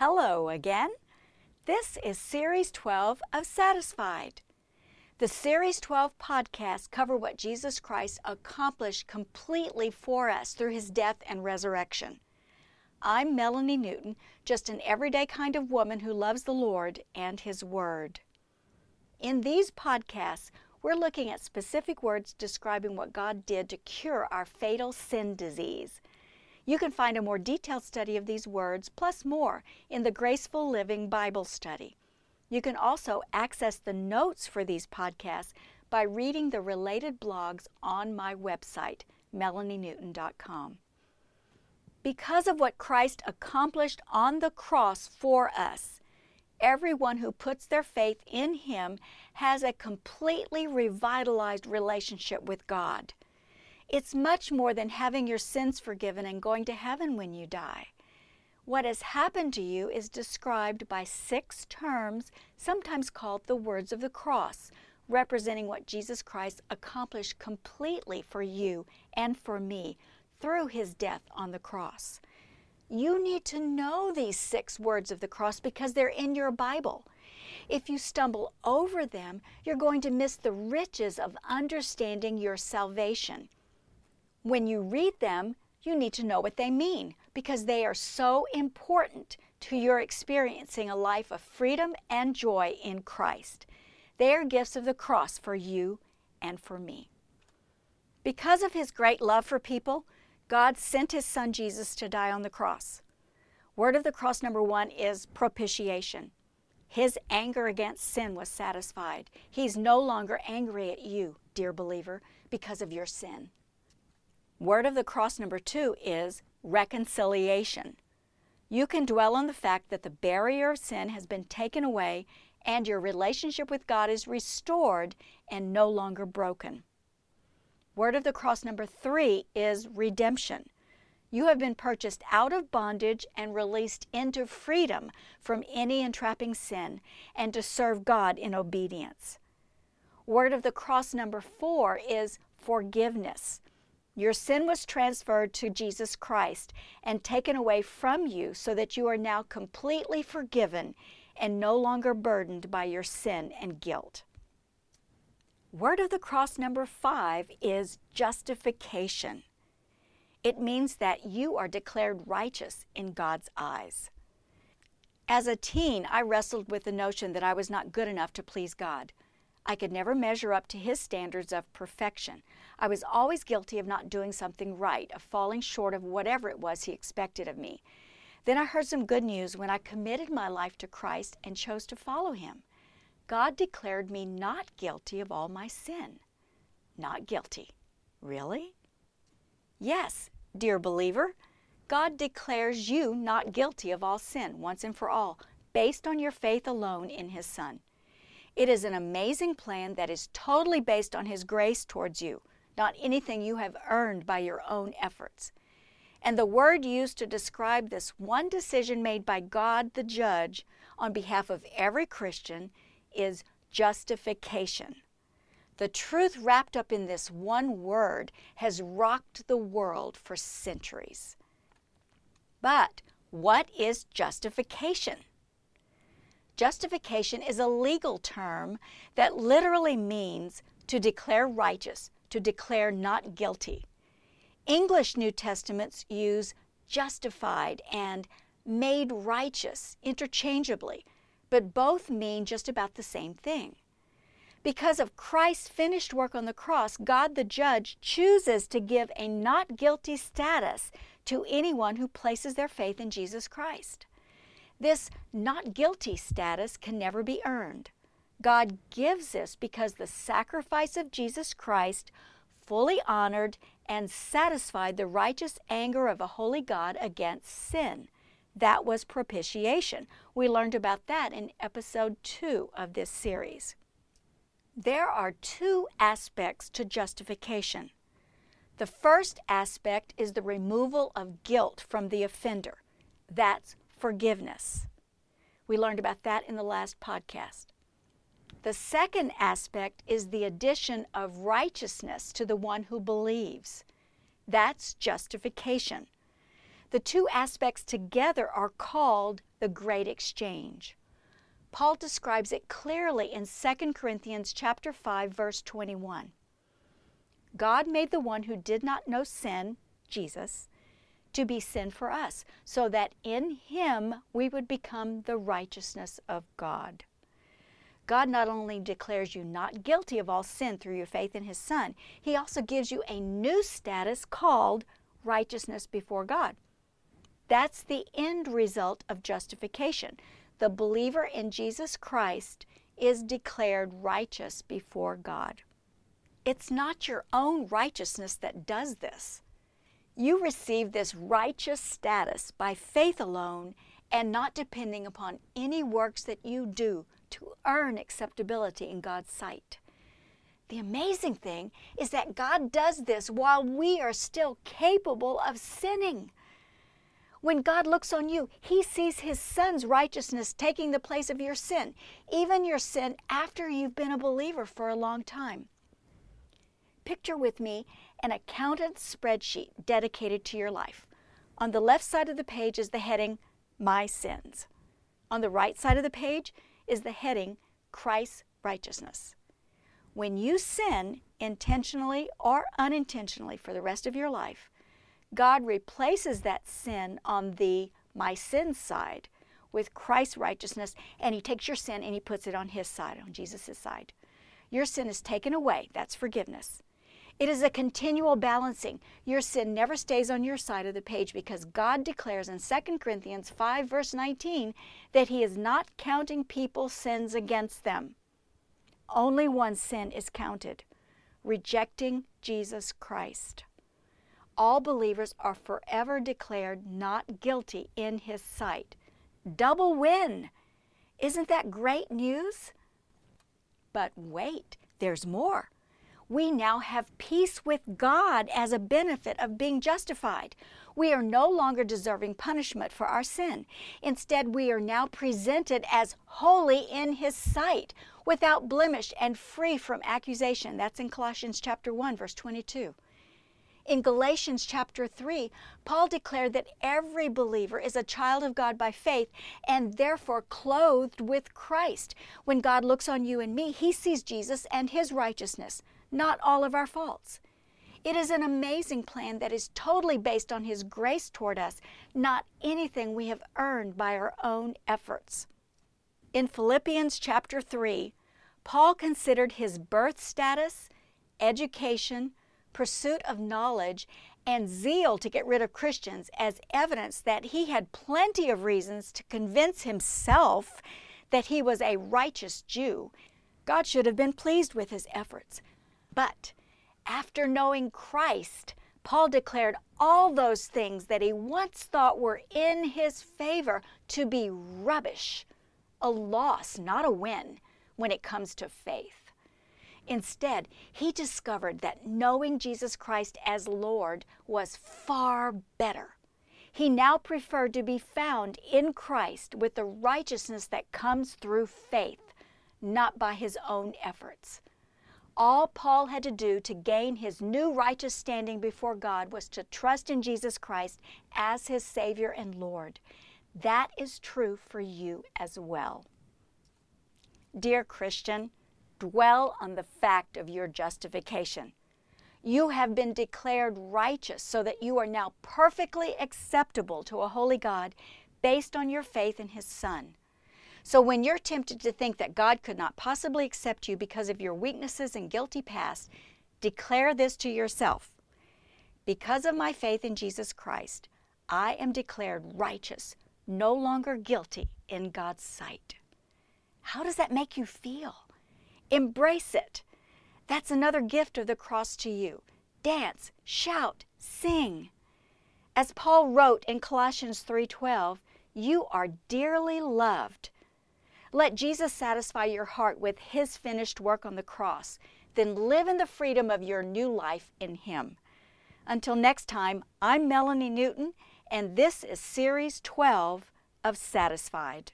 Hello again. This is Series 12 of Satisfied. The Series 12 podcasts cover what Jesus Christ accomplished completely for us through his death and resurrection. I'm Melanie Newton, just an everyday kind of woman who loves the Lord and his Word. In these podcasts, we're looking at specific words describing what God did to cure our fatal sin disease. You can find a more detailed study of these words, plus more, in the Graceful Living Bible Study. You can also access the notes for these podcasts by reading the related blogs on my website, melanienewton.com. Because of what Christ accomplished on the cross for us, everyone who puts their faith in Him has a completely revitalized relationship with God. It's much more than having your sins forgiven and going to heaven when you die. What has happened to you is described by six terms, sometimes called the words of the cross, representing what Jesus Christ accomplished completely for you and for me through his death on the cross. You need to know these six words of the cross because they're in your Bible. If you stumble over them, you're going to miss the riches of understanding your salvation. When you read them, you need to know what they mean because they are so important to your experiencing a life of freedom and joy in Christ. They are gifts of the cross for you and for me. Because of his great love for people, God sent his son Jesus to die on the cross. Word of the cross number one is propitiation. His anger against sin was satisfied. He's no longer angry at you, dear believer, because of your sin. Word of the cross number two is reconciliation. You can dwell on the fact that the barrier of sin has been taken away and your relationship with God is restored and no longer broken. Word of the cross number three is redemption. You have been purchased out of bondage and released into freedom from any entrapping sin and to serve God in obedience. Word of the cross number four is forgiveness. Your sin was transferred to Jesus Christ and taken away from you so that you are now completely forgiven and no longer burdened by your sin and guilt. Word of the cross number five is justification. It means that you are declared righteous in God's eyes. As a teen, I wrestled with the notion that I was not good enough to please God. I could never measure up to His standards of perfection. I was always guilty of not doing something right, of falling short of whatever it was He expected of me. Then I heard some good news when I committed my life to Christ and chose to follow Him. God declared me not guilty of all my sin. Not guilty. Really? Yes, dear believer. God declares you not guilty of all sin once and for all, based on your faith alone in His Son. It is an amazing plan that is totally based on His grace towards you not anything you have earned by your own efforts. And the word used to describe this one decision made by God the judge on behalf of every Christian is justification. The truth wrapped up in this one word has rocked the world for centuries. But what is justification? Justification is a legal term that literally means to declare righteous, to declare not guilty. English New Testaments use justified and made righteous interchangeably, but both mean just about the same thing. Because of Christ's finished work on the cross, God the judge chooses to give a not guilty status to anyone who places their faith in Jesus Christ. This not guilty status can never be earned. God gives this because the sacrifice of Jesus Christ fully honored and satisfied the righteous anger of a holy God against sin. That was propitiation. We learned about that in episode 2 of this series. There are two aspects to justification. The first aspect is the removal of guilt from the offender. That's forgiveness. We learned about that in the last podcast. The second aspect is the addition of righteousness to the one who believes. That's justification. The two aspects together are called the great exchange. Paul describes it clearly in 2 Corinthians chapter 5 verse 21. God made the one who did not know sin, Jesus, to be sin for us, so that in him we would become the righteousness of God. God not only declares you not guilty of all sin through your faith in his son, he also gives you a new status called righteousness before God. That's the end result of justification. The believer in Jesus Christ is declared righteous before God. It's not your own righteousness that does this. You receive this righteous status by faith alone and not depending upon any works that you do to earn acceptability in God's sight. The amazing thing is that God does this while we are still capable of sinning. When God looks on you, He sees His Son's righteousness taking the place of your sin, even your sin after you've been a believer for a long time. Picture with me an accountant's spreadsheet dedicated to your life. On the left side of the page is the heading, My Sins. On the right side of the page is the heading, Christ's Righteousness. When you sin, intentionally or unintentionally, for the rest of your life, God replaces that sin on the my sin side with Christ's righteousness, and He takes your sin and He puts it on His side, on Jesus' side. Your sin is taken away. That's forgiveness. It is a continual balancing. Your sin never stays on your side of the page because God declares in 2 Corinthians 5, verse 19, that He is not counting people's sins against them. Only one sin is counted rejecting Jesus Christ all believers are forever declared not guilty in His sight. Double win! Isn't that great news? But wait, there's more. We now have peace with God as a benefit of being justified. We are no longer deserving punishment for our sin. Instead, we are now presented as holy in His sight, without blemish and free from accusation. That's in Colossians chapter 1 verse 22. In Galatians chapter 3, Paul declared that every believer is a child of God by faith and therefore clothed with Christ. When God looks on you and me, he sees Jesus and his righteousness, not all of our faults. It is an amazing plan that is totally based on His grace toward us, not anything we have earned by our own efforts. In Philippians chapter 3, Paul considered his birth status, education, pursuit of knowledge, and zeal to get rid of Christians as evidence that he had plenty of reasons to convince himself that he was a righteous Jew. God should have been pleased with his efforts. But after knowing Christ, Paul declared all those things that he once thought were in his favor to be rubbish, a loss, not a win, when it comes to faith. Instead, he discovered that knowing Jesus Christ as Lord was far better. He now preferred to be found in Christ with the righteousness that comes through faith, not by his own efforts. All Paul had to do to gain his new righteous standing before God was to trust in Jesus Christ as his Savior and Lord. That is true for you as well. Dear Christian, dwell on the fact of your justification. You have been declared righteous so that you are now perfectly acceptable to a holy God based on your faith in His Son. So when you're tempted to think that God could not possibly accept you because of your weaknesses and guilty past, declare this to yourself Because of my faith in Jesus Christ, I am declared righteous, no longer guilty in God's sight. How does that make you feel? Embrace it. That's another gift of the cross to you. Dance, shout, sing. As Paul wrote in Colossians 3:12, you are dearly loved. Let Jesus satisfy your heart with his finished work on the cross. Then live in the freedom of your new life in him. Until next time, I'm Melanie Newton, and this is Series 12 of Satisfied.